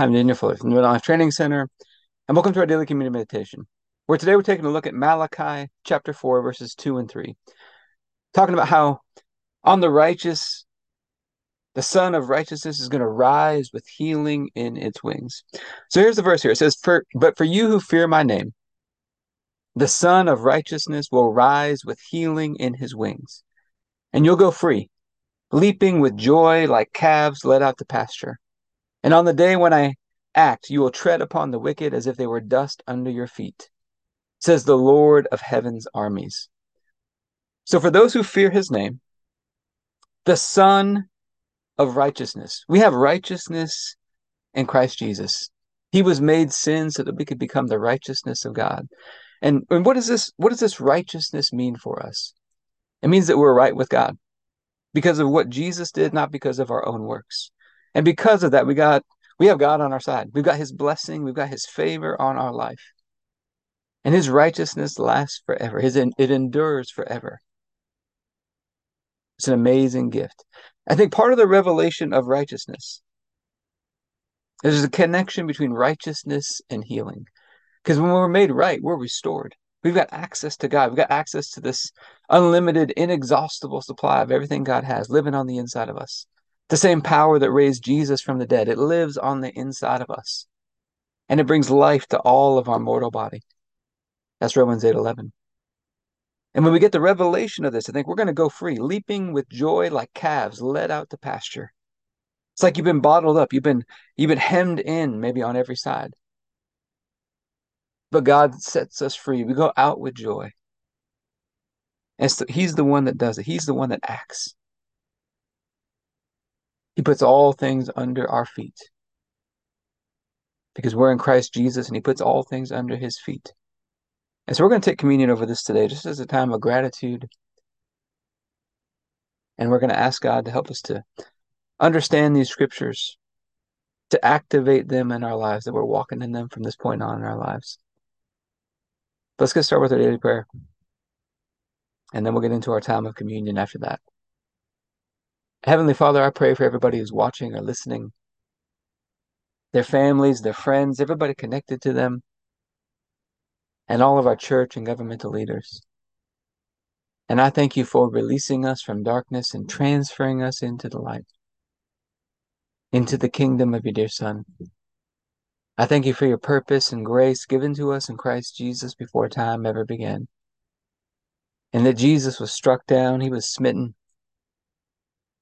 I'm Daniel Fuller from the Middle Life Training Center, and welcome to our daily communion meditation. Where today we're taking a look at Malachi chapter 4, verses 2 and 3, talking about how on the righteous, the Sun of Righteousness is going to rise with healing in its wings. So here's the verse here it says, for, But for you who fear my name, the Sun of Righteousness will rise with healing in his wings, and you'll go free, leaping with joy like calves led out to pasture. And on the day when I act, you will tread upon the wicked as if they were dust under your feet, says the Lord of heaven's armies. So for those who fear his name, the Son of righteousness, we have righteousness in Christ Jesus. He was made sin so that we could become the righteousness of God. And, and what does this what does this righteousness mean for us? It means that we're right with God because of what Jesus did, not because of our own works. And because of that, we got we have God on our side. We've got his blessing, we've got his favor on our life. And his righteousness lasts forever. His it endures forever. It's an amazing gift. I think part of the revelation of righteousness is a connection between righteousness and healing. Because when we're made right, we're restored. We've got access to God. We've got access to this unlimited, inexhaustible supply of everything God has living on the inside of us. The same power that raised Jesus from the dead, it lives on the inside of us. And it brings life to all of our mortal body. That's Romans 8 11. And when we get the revelation of this, I think we're going to go free, leaping with joy like calves led out to pasture. It's like you've been bottled up, you've been you've been hemmed in maybe on every side. But God sets us free. We go out with joy. And so he's the one that does it. He's the one that acts. He puts all things under our feet because we're in Christ Jesus and He puts all things under His feet. And so we're going to take communion over this today just as a time of gratitude. And we're going to ask God to help us to understand these scriptures, to activate them in our lives, that we're walking in them from this point on in our lives. Let's get started with our daily prayer. And then we'll get into our time of communion after that. Heavenly Father, I pray for everybody who's watching or listening, their families, their friends, everybody connected to them, and all of our church and governmental leaders. And I thank you for releasing us from darkness and transferring us into the light, into the kingdom of your dear Son. I thank you for your purpose and grace given to us in Christ Jesus before time ever began. And that Jesus was struck down, he was smitten,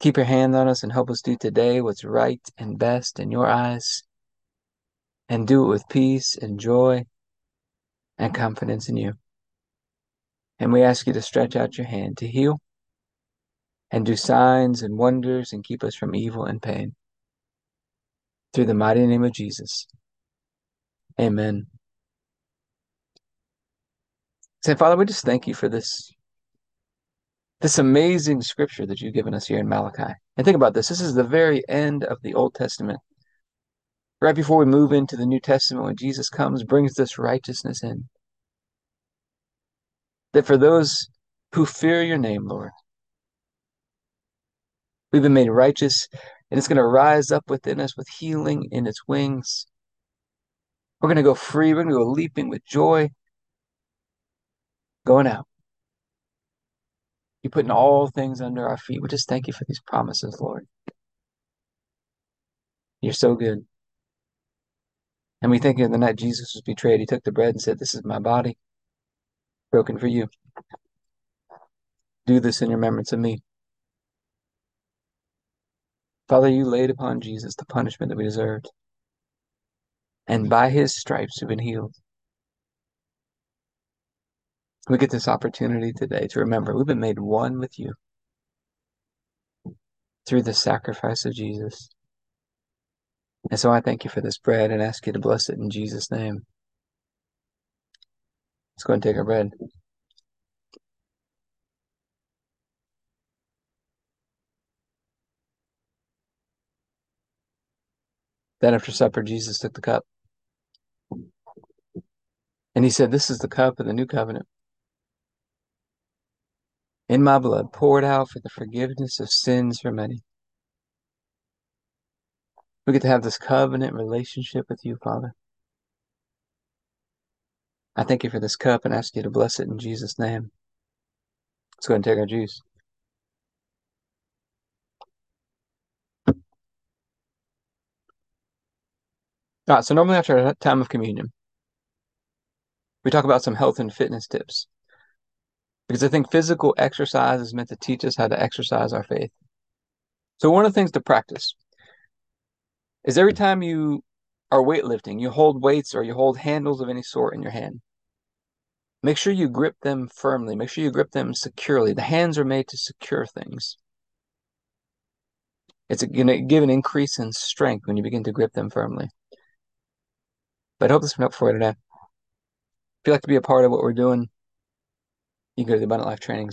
Keep your hand on us and help us do today what's right and best in your eyes. And do it with peace and joy and confidence in you. And we ask you to stretch out your hand to heal and do signs and wonders and keep us from evil and pain. Through the mighty name of Jesus. Amen. Say, Father, we just thank you for this this amazing scripture that you've given us here in Malachi. And think about this this is the very end of the Old Testament. right before we move into the New Testament, when Jesus comes, brings this righteousness in. That for those who fear your name, Lord, we've been made righteous, and it's going to rise up within us with healing in its wings. We're going to go free. We're going to go leaping with joy, going out. You're putting all things under our feet. We just thank you for these promises, Lord. You're so good. And we think of the night Jesus was betrayed, he took the bread and said, This is my body, broken for you. Do this in remembrance of me. Father, you laid upon Jesus the punishment that we deserved. And by his stripes we've been healed. We get this opportunity today to remember we've been made one with you through the sacrifice of Jesus. And so I thank you for this bread and ask you to bless it in Jesus' name. Let's go and take our bread. Then after supper, Jesus took the cup. And he said, This is the cup of the new covenant. In my blood, poured out for the forgiveness of sins for many. We get to have this covenant relationship with you, Father. I thank you for this cup and ask you to bless it in Jesus' name. Let's go and take our juice. All right, so normally after a time of communion, we talk about some health and fitness tips because I think physical exercise is meant to teach us how to exercise our faith. So, one of the things to practice is every time you are weightlifting, you hold weights or you hold handles of any sort in your hand. Make sure you grip them firmly. Make sure you grip them securely. The hands are made to secure things. It's going to give an increase in strength when you begin to grip them firmly. But I hope this went up for you today. If you'd like to be a part of what we're doing, you go to the Abundant Life Training.